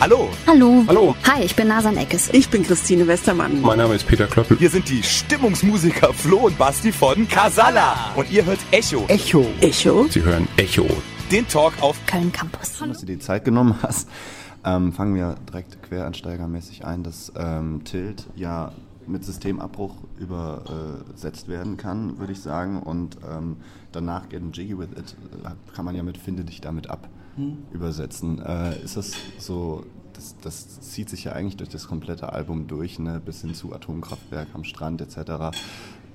Hallo. Hallo. Hallo. Hi, ich bin Nasan Eckes. Ich bin Christine Westermann. Mein Name ist Peter Klöppel. Wir sind die Stimmungsmusiker Flo und Basti von Casala. Und ihr hört Echo. Echo. Echo. Sie hören Echo. Den Talk auf Köln Campus. Dass du dir die Zeit genommen hast, ähm, fangen wir direkt quereinsteigermäßig ein, dass ähm, Tilt ja mit Systemabbruch übersetzt werden kann, würde ich sagen. Und ähm, danach Getting Jiggy with It kann man ja mit Finde dich damit ab übersetzen. Äh, ist das so, das, das zieht sich ja eigentlich durch das komplette Album durch, ne, bis hin zu Atomkraftwerk am Strand etc.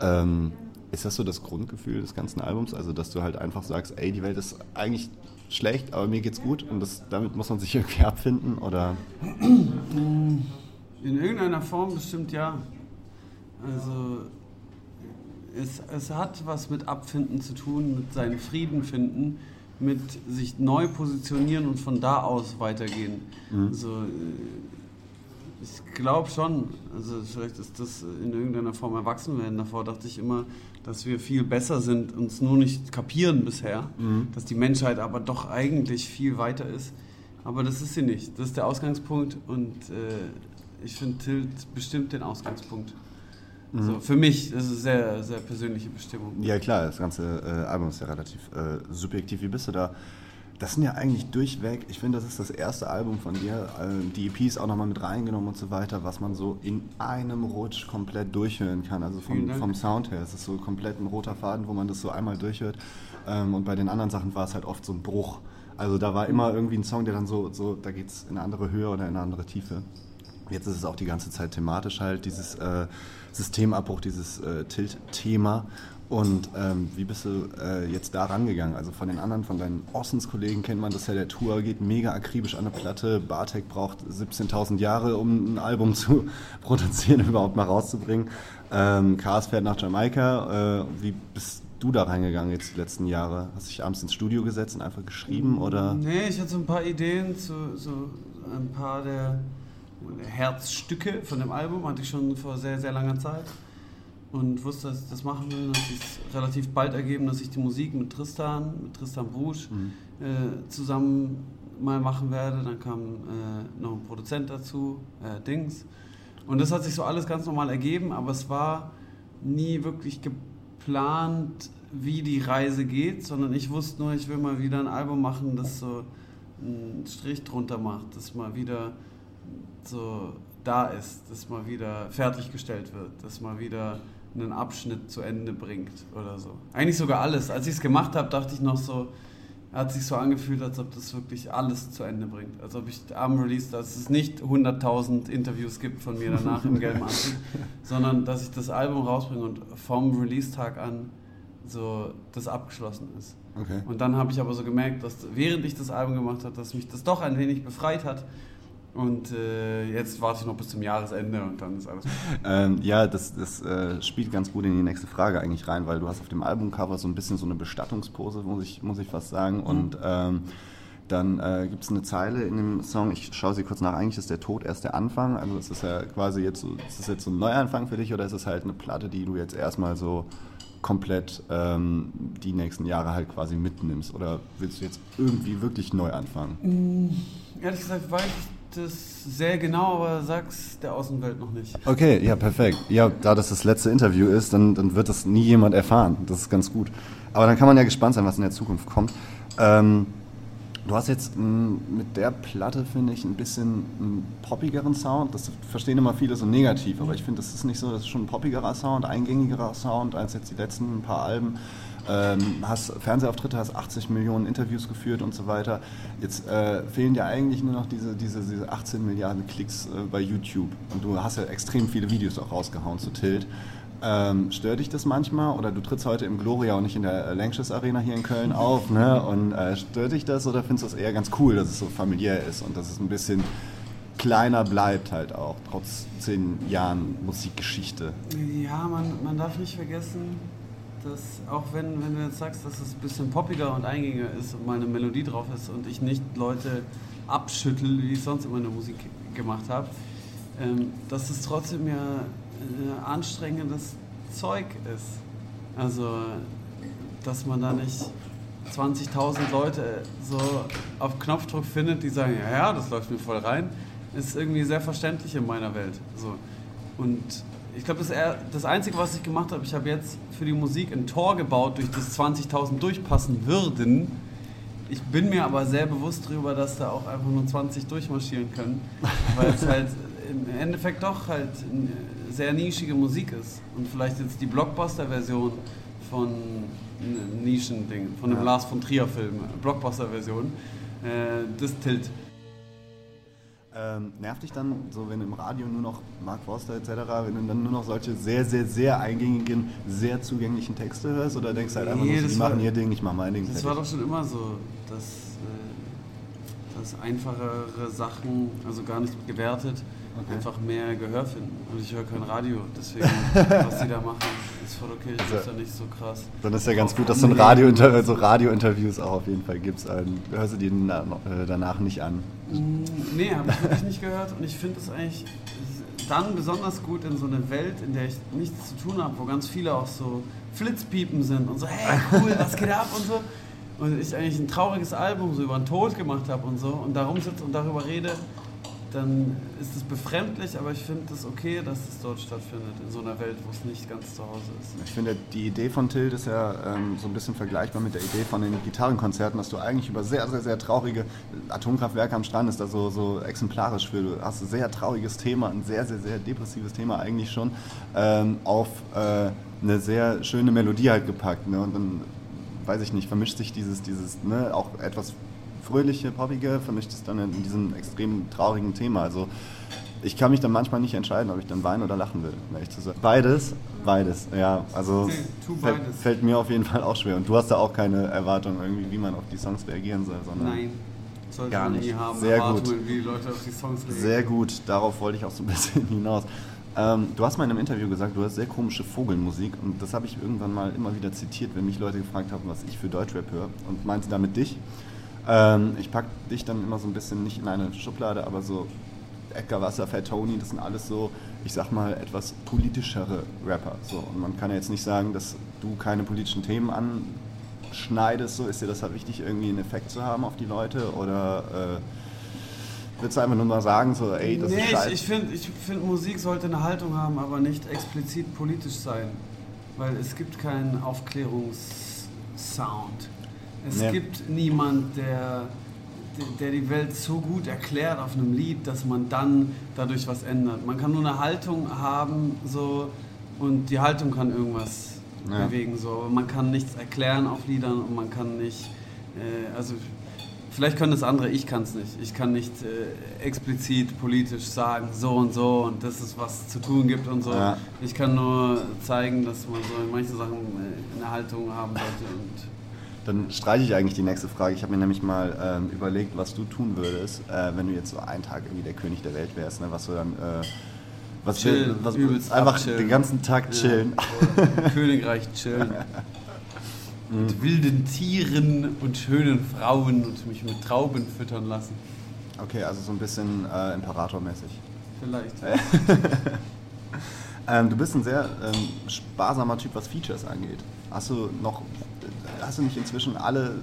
Ähm, ist das so das Grundgefühl des ganzen Albums? Also, dass du halt einfach sagst, ey, die Welt ist eigentlich schlecht, aber mir geht's gut und das, damit muss man sich irgendwie abfinden? Oder? In irgendeiner Form bestimmt ja. Also es, es hat was mit Abfinden zu tun, mit seinen Frieden finden, mit sich neu positionieren und von da aus weitergehen. Also, äh, ich glaube schon, also vielleicht ist das in irgendeiner Form erwachsen werden. Davor dachte ich immer, dass wir viel besser sind, uns nur nicht kapieren bisher, dass die Menschheit aber doch eigentlich viel weiter ist. Aber das ist sie nicht. Das ist der Ausgangspunkt und äh, ich finde Tilt bestimmt den Ausgangspunkt. So, für mich ist es eine sehr, sehr persönliche Bestimmung. Ja klar, das ganze äh, Album ist ja relativ äh, subjektiv. Wie bist du da? Das sind ja eigentlich durchweg, ich finde, das ist das erste Album von dir, äh, die EPs auch nochmal mit reingenommen und so weiter, was man so in einem Rutsch komplett durchhören kann. Also vom, vom Sound her, es ist so komplett ein roter Faden, wo man das so einmal durchhört. Ähm, und bei den anderen Sachen war es halt oft so ein Bruch. Also da war immer irgendwie ein Song, der dann so, so da geht es in eine andere Höhe oder in eine andere Tiefe. Jetzt ist es auch die ganze Zeit thematisch halt, dieses äh, Systemabbruch, dieses äh, Tilt-Thema. Und ähm, wie bist du äh, jetzt da rangegangen? Also von den anderen, von deinen Ossens-Kollegen kennt man das ja, der Tour geht mega akribisch an eine Platte. Bartek braucht 17.000 Jahre, um ein Album zu produzieren, überhaupt mal rauszubringen. Ähm, Cars fährt nach Jamaika. Äh, wie bist du da reingegangen jetzt die letzten Jahre? Hast du dich abends ins Studio gesetzt und einfach geschrieben? Oder? Nee, ich hatte so ein paar Ideen zu so ein paar der Herzstücke von dem Album, hatte ich schon vor sehr, sehr langer Zeit. Und wusste, dass ich das machen will. Dass sich relativ bald ergeben, dass ich die Musik mit Tristan, mit Tristan Brusch, äh, zusammen mal machen werde. Dann kam äh, noch ein Produzent dazu, äh, Dings. Und das hat sich so alles ganz normal ergeben, aber es war nie wirklich geplant, wie die Reise geht, sondern ich wusste nur, ich will mal wieder ein Album machen, das so einen Strich drunter macht, das mal wieder so da ist, das mal wieder fertiggestellt wird, das mal wieder einen Abschnitt zu Ende bringt oder so. Eigentlich sogar alles. Als ich es gemacht habe, dachte ich noch so, hat sich so angefühlt, als ob das wirklich alles zu Ende bringt. Als ob ich am Release, dass es nicht 100.000 Interviews gibt von mir danach im gelben Anzug, sondern dass ich das Album rausbringe und vom Release-Tag an so das abgeschlossen ist. Okay. Und dann habe ich aber so gemerkt, dass während ich das Album gemacht habe, dass mich das doch ein wenig befreit hat. Und äh, jetzt warte ich noch bis zum Jahresende und dann ist alles. Ähm, ja, das, das äh, spielt ganz gut in die nächste Frage eigentlich rein, weil du hast auf dem Albumcover so ein bisschen so eine Bestattungspose, muss ich, muss ich fast sagen. Und ähm, dann äh, gibt es eine Zeile in dem Song, ich schaue sie kurz nach, eigentlich ist der Tod erst der Anfang. Also ist das ja quasi jetzt so, ist das jetzt so ein Neuanfang für dich oder ist es halt eine Platte, die du jetzt erstmal so komplett ähm, die nächsten Jahre halt quasi mitnimmst? Oder willst du jetzt irgendwie wirklich neu anfangen? Ehrlich gesagt weiß ich das sehr genau, aber sag's der Außenwelt noch nicht. Okay, ja, perfekt. Ja, da das das letzte Interview ist, dann, dann wird das nie jemand erfahren. Das ist ganz gut. Aber dann kann man ja gespannt sein, was in der Zukunft kommt. Ähm, du hast jetzt mh, mit der Platte, finde ich, ein bisschen einen poppigeren Sound. Das verstehen immer viele so negativ, aber ich finde, das ist nicht so. Das ist schon ein poppigerer Sound, eingängigerer Sound als jetzt die letzten paar Alben. Ähm, hast Fernsehauftritte, hast 80 Millionen Interviews geführt und so weiter. Jetzt äh, fehlen dir eigentlich nur noch diese, diese, diese 18 Milliarden Klicks äh, bei YouTube. Und du hast ja extrem viele Videos auch rausgehauen zu Tilt. Ähm, stört dich das manchmal? Oder du trittst heute im Gloria und nicht in der Lanxess Arena hier in Köln auf, ne? Und äh, stört dich das oder findest du es eher ganz cool, dass es so familiär ist und dass es ein bisschen kleiner bleibt halt auch, trotz zehn Jahren Musikgeschichte? Ja, man, man darf nicht vergessen, dass auch wenn, wenn du jetzt sagst, dass es ein bisschen poppiger und eingängiger ist und mal eine Melodie drauf ist und ich nicht Leute abschüttel, wie ich sonst immer in der Musik gemacht habe, ähm, dass es trotzdem ja äh, anstrengendes Zeug ist. Also, dass man da nicht 20.000 Leute so auf Knopfdruck findet, die sagen, ja, ja, das läuft mir voll rein, ist irgendwie sehr verständlich in meiner Welt. So. Und ich glaube, das, das Einzige, was ich gemacht habe, ich habe jetzt für die Musik ein Tor gebaut, durch das 20.000 durchpassen würden. Ich bin mir aber sehr bewusst darüber, dass da auch einfach nur 20 durchmarschieren können, weil es halt im Endeffekt doch halt sehr nischige Musik ist. Und vielleicht jetzt die Blockbuster-Version von einem Nischending, von einem Ja. Lars von Trier-Film, Blockbuster-Version, äh, das tilt. Ähm, nervt dich dann, so wenn im Radio nur noch Mark Forster etc., wenn du dann nur noch solche sehr, sehr, sehr eingängigen, sehr zugänglichen Texte hörst oder denkst halt einfach Nee, nur, die war- machen ihr Ding, ich mach mein Ding. Das fertig? war doch schon immer so, dass, äh, dass einfachere Sachen, also gar nicht gewertet, Okay. einfach mehr Gehör finden. Und ich höre kein Radio, deswegen, was die da machen, ist voll okay. Also- ist ja nicht so krass. Dann ist ja ganz gut, dass du ein Radio so Radiointerviews auch auf jeden Fall gibst. Ähm, hörst du die äh, danach nicht an? Nee, habe ich wirklich nicht gehört und ich finde es eigentlich dann besonders gut in so einer Welt, in der ich nichts zu tun habe, wo ganz viele auch so Flitzpiepen sind und so, hey cool, was geht ab und so. Und ich eigentlich ein trauriges Album so über den Tod gemacht habe und so und darum sitze und darüber rede, dann ist es befremdlich, aber ich finde es okay, dass es dort stattfindet, in so einer Welt, wo es nicht ganz zu Hause ist. Ich finde, die Idee von Tilt ist ja ähm, so ein bisschen vergleichbar mit der Idee von den Gitarrenkonzerten, dass du eigentlich über sehr, sehr, sehr traurige Atomkraftwerke am Strand ist da so, so exemplarisch für. Du hast ein sehr trauriges Thema, ein sehr, sehr, sehr depressives Thema eigentlich schon, ähm, auf äh, eine sehr schöne Melodie halt gepackt. Ne? Und dann, weiß ich nicht, vermischt sich dieses, dieses ne, auch etwas fröhliche, poppige, vermischt es dann in diesem extrem traurigen Thema. Also ich kann mich dann manchmal nicht entscheiden, ob ich dann weinen oder lachen will, um ehrlich zu sein. Beides, beides, ja. Also fällt, fällt mir auf jeden Fall auch schwer. Und du hast da auch keine Erwartung irgendwie, wie man auf die Songs reagieren soll, sondern Nein, sollte Gar nicht. nie haben. Sehr gut. wie Leute auf die Songs reagieren. sehr gut. Darauf wollte ich auch so ein bisschen hinaus. Ähm, du hast mal in einem Interview gesagt, du hast sehr komische Vogelmusik und das habe ich irgendwann mal immer wieder zitiert, wenn mich Leute gefragt haben, was ich für Deutschrap höre und meinte damit dich. Ähm, ich packe dich dann immer so ein bisschen nicht in eine Schublade, aber so Edgar Wasser, Fat Tony, das sind alles so, ich sag mal, etwas politischere Rapper. So. Und man kann ja jetzt nicht sagen, dass du keine politischen Themen anschneidest, so ist dir das halt wichtig, irgendwie einen Effekt zu haben auf die Leute oder äh, willst du einfach nur mal sagen, so, ey, das nee, ist scheiße? ich, ich finde, ich find, Musik sollte eine Haltung haben, aber nicht explizit politisch sein. Weil es gibt keinen Aufklärungssound. Es Nee. gibt niemand, der, der die Welt so gut erklärt auf einem Lied, dass man dann dadurch was ändert. Man kann nur eine Haltung haben so, und die Haltung kann irgendwas Ja. bewegen. So. Aber man kann nichts erklären auf Liedern und man kann nicht... Äh, also Vielleicht können das andere, ich kann es nicht. Ich kann nicht äh, explizit politisch sagen, so und so und das ist, was zu tun gibt und so. Ja. Ich kann nur zeigen, dass man so in manchen Sachen äh, eine Haltung haben sollte. Und Dann streiche ich eigentlich die nächste Frage. Ich habe mir nämlich mal ähm, überlegt, was du tun würdest, äh, wenn du jetzt so einen Tag irgendwie der König der Welt wärst, ne? was du dann... Äh, was Chillen, was, übelst einfach abchillen. den ganzen Tag chillen. Ja, Königreich chillen. mit wilden Tieren und schönen Frauen und mich mit Trauben füttern lassen. Okay, also so ein bisschen äh, Imperatormäßig. Vielleicht. Ähm, du bist ein sehr ähm, sparsamer Typ, was Features angeht. Hast du noch, hast du nicht inzwischen alle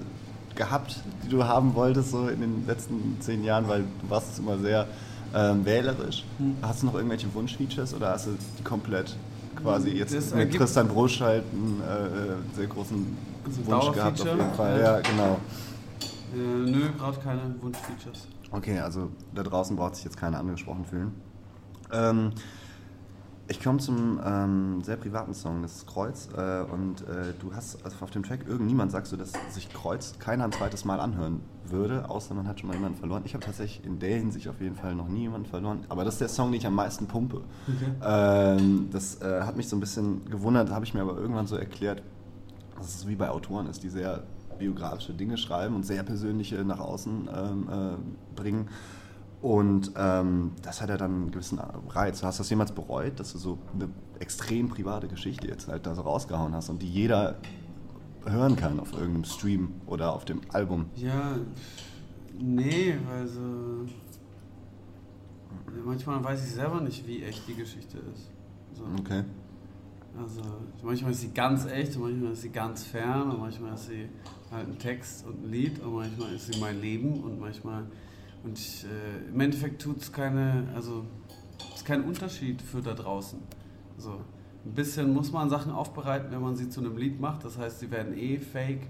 gehabt, die du haben wolltest, so in den letzten zehn Jahren, weil du warst immer sehr ähm, wählerisch. Hm. Hast du noch irgendwelche Wunschfeatures oder hast du die komplett quasi jetzt Das mit Tristan Brusch halt einen äh, sehr großen Also Wunsch gehabt auf jeden Fall. Ja. Ja, genau. Äh, nö, gerade keine Wunschfeatures. Okay, also da draußen braucht sich jetzt keiner angesprochen fühlen. Ähm, ich komme zum ähm, sehr privaten Song, das ist Kreuz. Äh, und äh, du hast also auf dem Track, irgendjemand sagst du, dass sich Kreuz keiner ein zweites Mal anhören würde, außer man hat schon mal jemanden verloren. Ich habe tatsächlich in der Hinsicht auf jeden Fall noch nie jemanden verloren. Aber das ist der Song, den ich am meisten pumpe. Okay. Ähm, das äh, hat mich so ein bisschen gewundert, habe ich mir aber irgendwann so erklärt, dass es wie bei Autoren ist, die sehr biografische Dinge schreiben und sehr persönliche nach außen ähm, äh, bringen. Und ähm, das hat ja dann einen gewissen Reiz. Hast du das jemals bereut, dass du so eine extrem private Geschichte jetzt halt da so rausgehauen hast und die jeder hören kann auf irgendeinem Stream oder auf dem Album? Ja, nee, weil so. Manchmal weiß ich selber nicht, wie echt die Geschichte ist. So. Okay. Also manchmal ist sie ganz echt und manchmal ist sie ganz fern und manchmal ist sie halt ein Text und ein Lied und manchmal ist sie mein Leben und manchmal und ich, äh, im Endeffekt tut es keine, also ist kein Unterschied für da draußen. So ein bisschen muss man Sachen aufbereiten, wenn man sie zu einem Lied macht. Das heißt, sie werden eh fake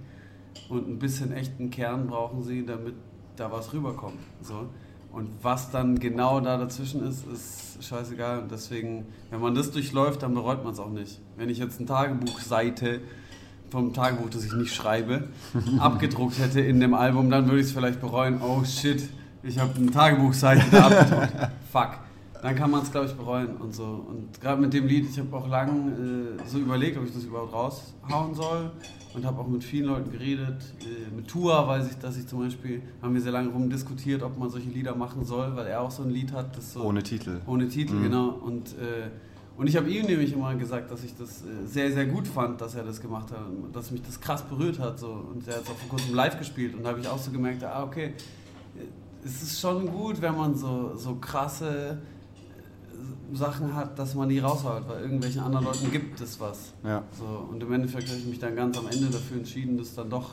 und ein bisschen echten Kern brauchen sie, damit da was rüberkommt. So. Und was dann genau da dazwischen ist, ist scheißegal. Und deswegen, wenn man das durchläuft, dann bereut man es auch nicht. Wenn ich jetzt eine Tagebuchseite vom Tagebuch, das ich nicht schreibe, abgedruckt hätte in dem Album, dann würde ich es vielleicht bereuen. Oh shit, ich habe eine Tagebuchseite da abgedruckt. Fuck. Dann kann man es, glaube ich, bereuen und so. Und gerade mit dem Lied, ich habe auch lange äh, so überlegt, ob ich das überhaupt raushauen soll und habe auch mit vielen Leuten geredet. Äh, mit Tua weiß ich, dass ich zum Beispiel, haben wir sehr lange rumdiskutiert, ob man solche Lieder machen soll, weil er auch so ein Lied hat, das so... Ohne Titel. Ohne Titel, Mhm. genau. Und, äh, und ich habe ihm nämlich immer gesagt, dass ich das äh, sehr, sehr gut fand, dass er das gemacht hat, und dass mich das krass berührt hat. So. Und er hat es auch vor kurzem live gespielt und da habe ich auch so gemerkt, ah, okay, es ist schon gut, wenn man so, so krasse äh, Sachen hat, dass man die raushaut, weil irgendwelchen anderen Leuten gibt es was. Ja. So, und im Endeffekt habe ich mich dann ganz am Ende dafür entschieden, das dann doch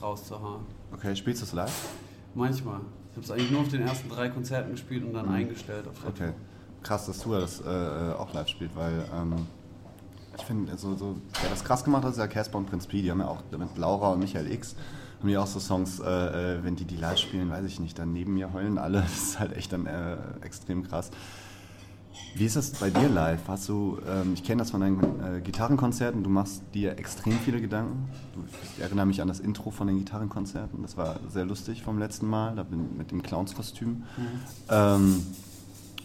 rauszuhauen. Okay, spielst du es live? Manchmal. Ich habe es eigentlich nur auf den ersten drei Konzerten gespielt und dann Mhm. eingestellt. Okay. Krass, dass Tua das äh, äh, auch live spielt, weil ähm, ich finde, so, so, wer das krass gemacht hat, ist ja Casper und Prinz P. Die haben ja auch mit Laura und Michael X haben die auch so Songs, äh, äh, wenn die die live spielen, weiß ich nicht, dann neben mir heulen alle. Das ist halt echt dann äh, extrem krass. Wie ist das bei dir live? Hast du, ähm, ich kenne das von deinen äh, Gitarrenkonzerten, du machst dir extrem viele Gedanken. Du, ich erinnere mich an das Intro von den Gitarrenkonzerten, das war sehr lustig vom letzten Mal, da bin, mit dem Clownskostüm. Ähm,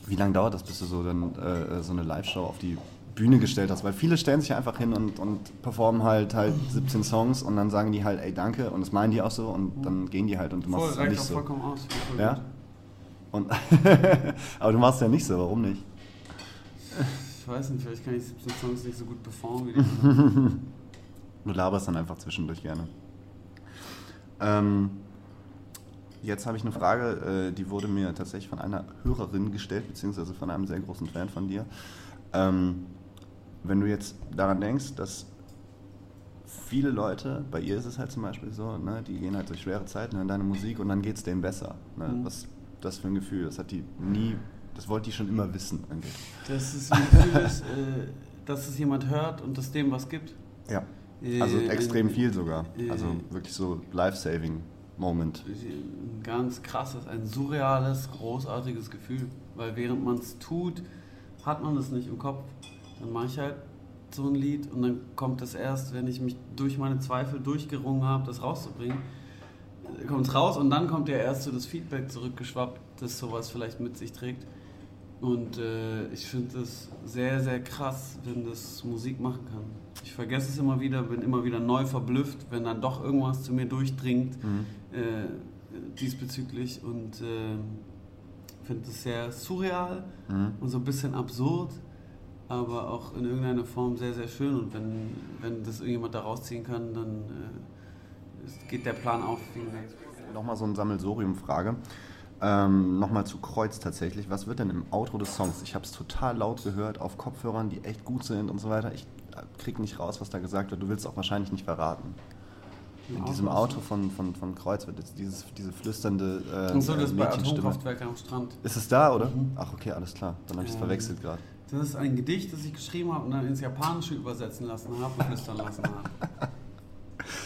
wie lange dauert das, bis du so, dann, äh, so eine Live-Show auf die Bühne gestellt hast? Weil viele stellen sich einfach hin und, und performen halt, halt 17 Songs und dann sagen die halt, ey, danke, und das meinen die auch so und dann gehen die halt und du machst Voll, es reicht nicht auch so. vollkommen aus. Voll Ja? Und Aber du machst es ja nicht so, warum nicht? Ich weiß nicht, vielleicht kann ich 17 Songs nicht so gut performen wie die. Du laberst dann einfach zwischendurch gerne. Ähm, jetzt habe ich eine Frage, äh, die wurde mir tatsächlich von einer Hörerin gestellt, beziehungsweise von einem sehr großen Fan von dir. Ähm, wenn du jetzt daran denkst, dass viele Leute, bei ihr ist es halt zum Beispiel so, ne, die gehen halt durch schwere Zeiten, hören deine Musik und dann geht es denen besser. Ne? Mhm. Was das für ein Gefühl? Das hat die nie, das wollte die schon immer wissen. Irgendwie. Das ist ein Gefühl, ist, äh, dass es jemand hört und es dem was gibt. Ja. Also Äh, extrem viel sogar. äh, Also wirklich so life-saving Moment. Ein ganz krasses, ein surreales, großartiges Gefühl. Weil während man es tut, hat man es nicht im Kopf. Dann mache ich halt so ein Lied und dann kommt es erst, wenn ich mich durch meine Zweifel durchgerungen habe, das rauszubringen, kommt es raus und dann kommt ja erst so das Feedback zurückgeschwappt, das sowas vielleicht mit sich trägt. Und äh, ich finde es sehr, sehr krass, wenn das Musik machen kann. Ich vergesse es immer wieder, bin immer wieder neu verblüfft, wenn dann doch irgendwas zu mir durchdringt Mhm. äh, diesbezüglich und äh, finde es sehr surreal Mhm. und so ein bisschen absurd, aber auch in irgendeiner Form sehr, sehr schön. Und wenn, wenn das irgendjemand da rausziehen kann, dann äh, geht der Plan auf. Nochmal so eine Sammelsorium-Frage. Ähm, Nochmal zu Kreuz tatsächlich. Was wird denn im Outro des Songs? Ich habe es total laut gehört auf Kopfhörern, die echt gut sind und so weiter. Ich äh, krieg nicht raus, was da gesagt wird. Du willst auch wahrscheinlich nicht verraten. In diesem Auto von, von, von Kreuz wird jetzt dieses, diese flüsternde äh, Und so das bei Mädchenstimme. Atomkraftwerke am Strand. Ist es da, oder? Mhm. Ach, okay, alles klar. Dann habe ich es Ähm, verwechselt gerade. Das ist ein Gedicht, das ich geschrieben habe und dann ins Japanische übersetzen lassen habe und flüstern lassen habe.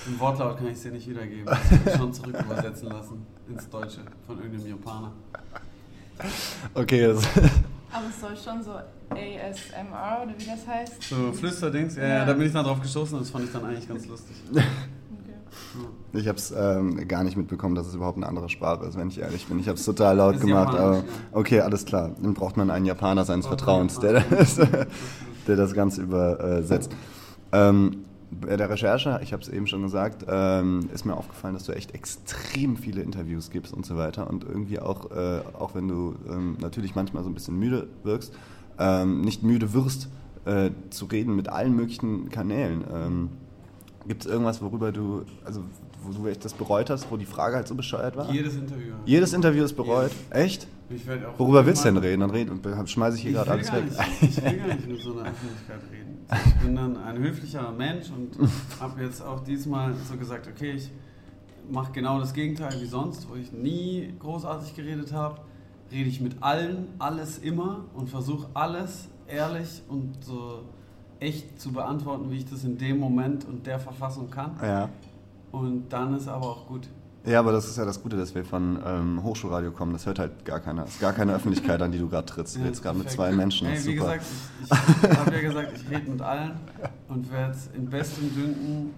Im Wortlaut kann ich es dir nicht wiedergeben. Das habe ich schon zurück übersetzen lassen ins Deutsche von irgendeinem Japaner. Okay, das Aber es soll schon so ASMR oder wie das heißt. So Flüsterdings, ja, ja, Ja. da bin ich dann drauf gestoßen und das fand ich dann eigentlich ganz lustig. Ich habe es ähm, gar nicht mitbekommen, dass es überhaupt eine andere Sprache ist, wenn ich ehrlich bin. Ich habe es total laut gemacht, aber okay, alles klar. Dann braucht man einen Japaner seines Braucht Vertrauens, der das, der das Ganze übersetzt. Ähm, bei der Recherche, ich habe es eben schon gesagt, ähm, ist mir aufgefallen, dass du echt extrem viele Interviews gibst und so weiter und irgendwie auch, äh, auch wenn du ähm, natürlich manchmal so ein bisschen müde wirkst, ähm, nicht müde wirst, äh, zu reden mit allen möglichen Kanälen. Gibt es irgendwas, worüber du, also wo du echt das bereut hast, wo die Frage halt so bescheuert war? Jedes Interview. Jedes Interview ist bereut? Echt? Werd auch Worüber willst du denn reden? Dann red, und schmeiße ich hier gerade alles weg. Nicht, ich will gar nicht mit so einer Öffentlichkeit reden. Ich bin dann ein höflicher Mensch und habe jetzt auch diesmal so gesagt, okay, ich mache genau das Gegenteil wie sonst, wo ich nie großartig geredet habe. Rede ich mit allen, alles immer und versuche alles ehrlich und so echt zu beantworten, wie ich das in dem Moment und der Verfassung kann. Ja. Und dann ist aber auch gut. Ja, aber das ist ja das Gute, dass wir von ähm, Hochschulradio kommen. Das hört halt gar keiner. Es ist gar keine Öffentlichkeit, an die du gerade trittst. Du Ja, redest gerade mit zwei Menschen. Hey, wie super. gesagt, ich, ich habe ja gesagt, ich rede mit allen und werde in bestem Dünken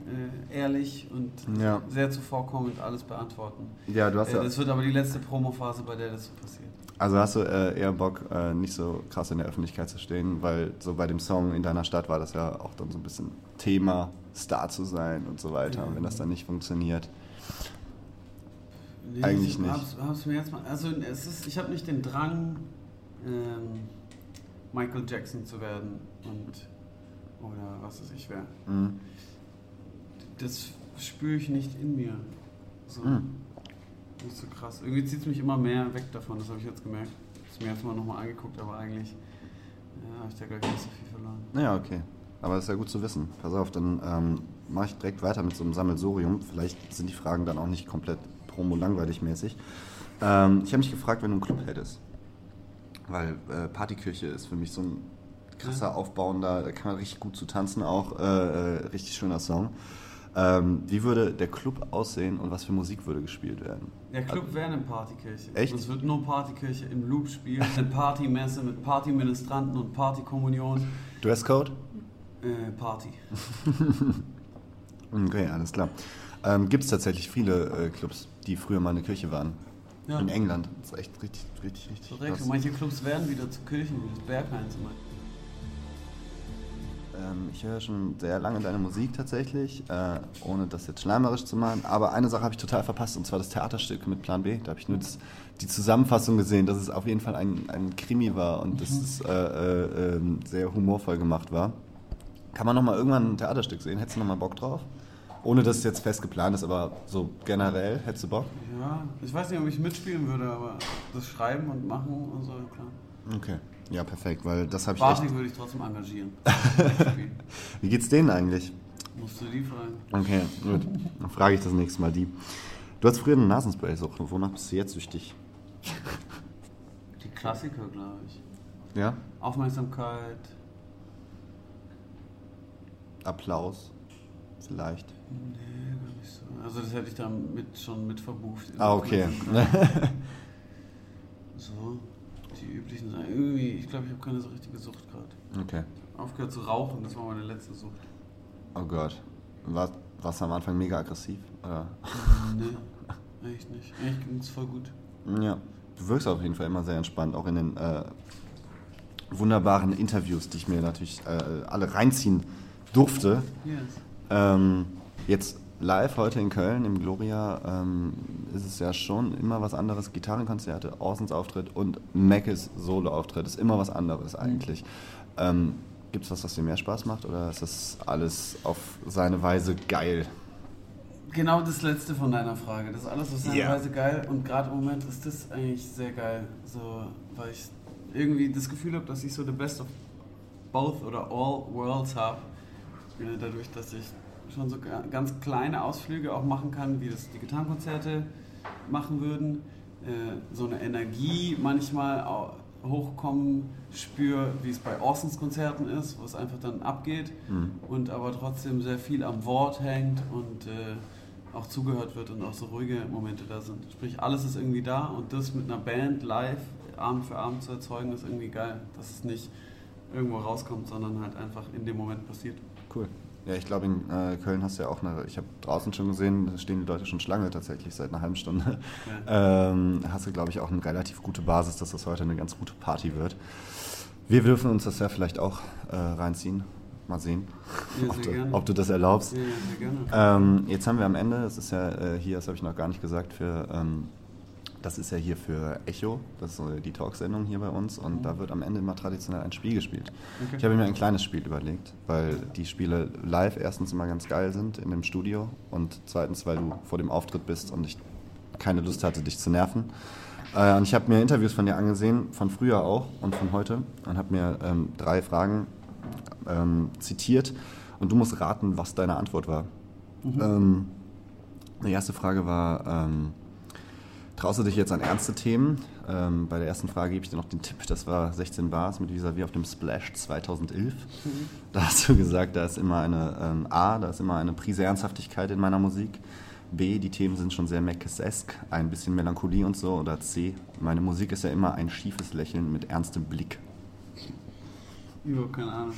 äh, ehrlich und Ja. sehr zuvorkommend alles beantworten. ja, du hast Äh, ja. das wird aber die letzte Promophase, bei der das so passiert. Also hast du äh, eher Bock, äh, nicht so krass in der Öffentlichkeit zu stehen, weil so bei dem Song in deiner Stadt war das ja auch dann so ein bisschen Thema, Star zu sein und so weiter. Und wenn das dann nicht funktioniert. Nee, Eigentlich ich nicht. Hab's, hab's mir jetzt mal, also es ist, ich habe nicht den Drang, ähm, Michael Jackson zu werden und oder was weiß ich wer. Mhm. Das spüre ich nicht in mir. So. Mhm. Nicht so krass. Irgendwie zieht es mich immer mehr weg davon, das habe ich jetzt gemerkt. Ich habe mir jetzt mal nochmal angeguckt, aber eigentlich ja, habe ich da gleich nicht so viel verloren. Ja, okay. Aber das ist ja gut zu wissen. Pass auf, dann ähm, mache ich direkt weiter mit so einem Sammelsurium. Vielleicht sind die Fragen dann auch nicht komplett promo-langweilig mäßig. Ähm, ich habe mich gefragt, wenn du einen Club hättest. Weil äh, Partykirche ist für mich so ein krasser, aufbauender, da kann man richtig gut zu tanzen auch. Äh, äh, richtig schöner Song. Ähm, wie würde der Club aussehen und was für Musik würde gespielt werden? Der Club wäre eine Partykirche. Echt? Und es wird nur Partykirche im Loop spielen. Eine Partymesse mit Partyministranten und Partykommunion. Dresscode? Äh, Party. Okay, alles klar. Ähm, Gibt es tatsächlich viele äh, Clubs, die früher mal eine Kirche waren? Ja. In England. Das ist echt richtig, richtig, richtig Korrekt. manche Clubs werden wieder zu Kirchen, wie das Berghain zum Beispiel. Ähm, ich höre schon sehr lange deine Musik tatsächlich, äh, ohne das jetzt schleimerisch zu machen. Aber eine Sache habe ich total verpasst, und zwar das Theaterstück mit Plan B. Da habe ich nur das, die Zusammenfassung gesehen, dass es auf jeden Fall ein, ein Krimi war und dass es äh, äh, ähm, sehr humorvoll gemacht war. Kann man noch mal irgendwann ein Theaterstück sehen? Hättest du noch mal Bock drauf? Ohne dass es jetzt fest geplant ist, aber so generell, hättest du Bock? Ja, ich weiß nicht, ob ich mitspielen würde, aber das Schreiben und Machen und so, klar. Okay. Ja, perfekt, weil das habe ich. Barty würde ich trotzdem engagieren. Wie geht's denen eigentlich? Musst du die fragen. Okay, gut. Dann frage ich das nächste Mal die. Du hast früher eine Nasenspray-Sucht. Wonach bist du jetzt süchtig? Die Klassiker, glaube ich. Ja? Aufmerksamkeit. Applaus? Vielleicht. Nee, gar nicht so. Also das hätte ich da mit, schon mit verbucht. Ah, okay. So, die üblichen Sachen. Irgendwie, ich glaube, ich habe keine so richtige Sucht gerade. Okay. Aufgehört zu rauchen, das war meine letzte Sucht. Oh Gott. War, warst du am Anfang mega aggressiv? Oder? Nee, echt nicht. Eigentlich ging es voll gut. Ja. Du wirkst auf jeden Fall immer sehr entspannt, auch in den äh, wunderbaren Interviews, die ich mir natürlich äh, alle reinziehen durfte. Yes. Ähm, jetzt live heute in Köln im Gloria ähm, ist es ja schon immer was anderes. Gitarrenkonzerte, Orsons Auftritt und Mackes Solo-Auftritt ist immer was anderes eigentlich. Ähm, Gibt es was, was dir mehr Spaß macht oder ist das alles auf seine Weise geil? Genau das letzte von deiner Frage. Das ist alles auf seine Ja. Weise geil und gerade im Moment ist das eigentlich sehr geil. So, weil ich irgendwie das Gefühl habe, dass ich so the best of both oder all worlds habe. Äh, Dadurch, dass ich schon so ga- ganz kleine Ausflüge auch machen kann, wie das die Gitarrenkonzerte machen würden. Äh, So eine Energie manchmal hochkommen spüre, wie es bei Orsons Konzerten ist, wo es einfach dann abgeht und aber trotzdem sehr viel am Wort hängt und äh, auch zugehört wird und auch so ruhige Momente da sind. Sprich, alles ist irgendwie da und das mit einer Band live Abend für Abend zu erzeugen, ist irgendwie geil. Dass es nicht irgendwo rauskommt, sondern halt einfach in dem Moment passiert. Cool. Ja, ich glaube, in äh, Köln hast du ja auch eine, ich habe draußen schon gesehen, da stehen die Leute schon Schlange tatsächlich seit einer halben Stunde. Ähm, hast du, glaube ich, auch eine relativ gute Basis, dass das heute eine ganz gute Party wird. Wir dürfen uns das ja vielleicht auch äh, reinziehen. Mal sehen, Ja, ob, du, ob du das erlaubst. Ja. Ähm, jetzt haben wir am Ende, das ist ja äh, hier, das habe ich noch gar nicht gesagt, für, ähm, das ist ja hier für Echo, das ist äh, die Talksendung hier bei uns und da wird am Ende immer traditionell ein Spiel gespielt. Okay. Ich habe mir ein kleines Spiel überlegt, weil die Spiele live erstens immer ganz geil sind in dem Studio und zweitens, weil du vor dem Auftritt bist und ich keine Lust hatte, dich zu nerven. Äh, und ich habe mir Interviews von dir angesehen, von früher auch und von heute und habe mir ähm, drei Fragen ähm, zitiert und du musst raten, was deine Antwort war. Ähm, Die erste Frage war, ähm, traust du dich jetzt an ernste Themen? Ähm, bei der ersten Frage gebe ich dir noch den Tipp, das war 16 Bars mit Visavi auf dem Splash 2011. Da hast du gesagt, da ist immer eine ähm, A, da ist immer eine Prise Ernsthaftigkeit in meiner Musik. B, die Themen sind schon sehr Meckes-esk, ein bisschen Melancholie und so. Oder C, meine Musik ist ja immer ein schiefes Lächeln mit ernstem Blick. Überhaupt keine Ahnung.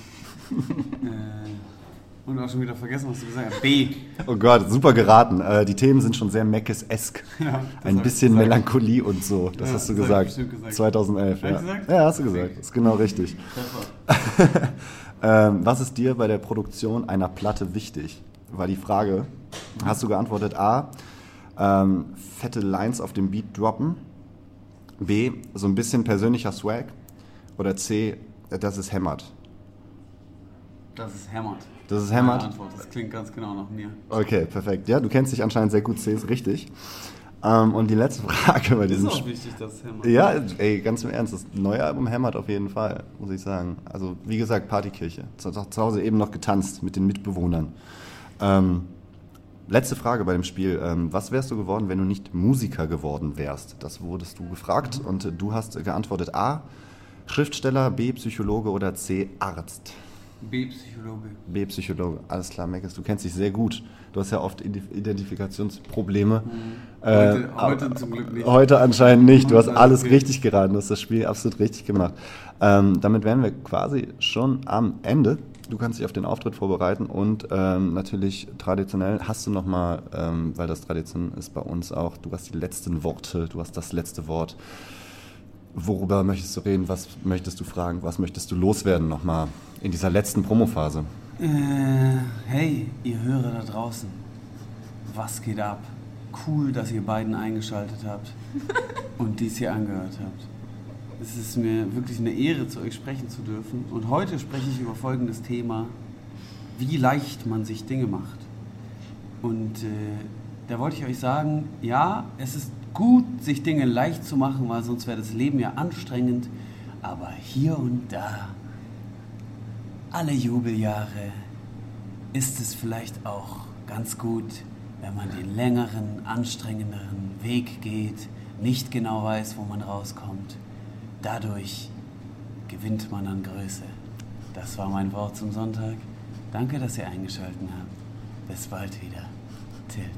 äh, und auch schon wieder vergessen, was du gesagt hast. B. Oh Gott, super geraten. Äh, die Themen sind schon sehr Meckes-esk. Ja, das ein bisschen. Melancholie und so. Das Ja, hast du das hab ich gesagt. gesagt. 2011. Hab ja. gesagt? ja, hast du gesagt. Das ist genau richtig. Ähm, was ist dir bei der Produktion einer Platte wichtig? War die Frage. Hast du geantwortet A, ähm, fette Lines auf dem Beat droppen? B, so ein bisschen persönlicher Swag? Oder C, dass es hämmert? Das ist hämmert. Das ist hämmert? Antwort. Das klingt ganz genau nach mir. Okay, perfekt. Ja, du kennst dich anscheinend sehr gut, C ist richtig. Ähm, und die letzte Frage bei Ist diesem auch Spiel. wichtig, dass es hämmert. Ja, ey, ganz im Ernst, das neue Album hämmert auf jeden Fall, muss ich sagen. Also, wie gesagt, Partykirche. Zu, zu Hause eben noch getanzt mit den Mitbewohnern. Ähm, letzte Frage bei dem Spiel. Ähm, was wärst du geworden, wenn du nicht Musiker geworden wärst? Das wurdest du gefragt und äh, du hast geantwortet A, Schriftsteller, B, Psychologe oder C, Arzt. B-Psychologe. B, Psychologe. Alles klar, Meckes, du kennst dich sehr gut. Du hast ja oft Ident- Identifikationsprobleme. Heute- Äh, heute zum Glück nicht. Heute anscheinend nicht. Du hast Alles richtig geraten. Du hast das Spiel absolut richtig gemacht. Ähm, damit wären wir quasi schon am Ende. Du kannst dich auf den Auftritt vorbereiten und ähm, natürlich traditionell hast du nochmal, ähm, weil das Tradition ist bei uns auch, du hast die letzten Worte, du hast das letzte Wort. Worüber möchtest du reden? Was möchtest du fragen? Was möchtest du loswerden nochmal in dieser letzten Promophase? Äh, hey, ihr Hörer da draußen. Was geht ab? Cool, dass ihr beiden eingeschaltet habt und dies hier angehört habt. Es ist mir wirklich eine Ehre, zu euch sprechen zu dürfen. Und heute spreche ich über folgendes Thema: Wie leicht man sich Dinge macht. Und äh, da wollte ich euch sagen, ja, es ist gut, sich Dinge leicht zu machen, weil sonst wäre das Leben ja anstrengend. Aber hier und da, alle Jubeljahre, ist es vielleicht auch ganz gut, wenn man den längeren, anstrengenderen Weg geht, nicht genau weiß, wo man rauskommt. Dadurch gewinnt man an Größe. Das war mein Wort zum Sonntag. Danke, dass ihr eingeschaltet habt. Bis bald wieder. Tilt.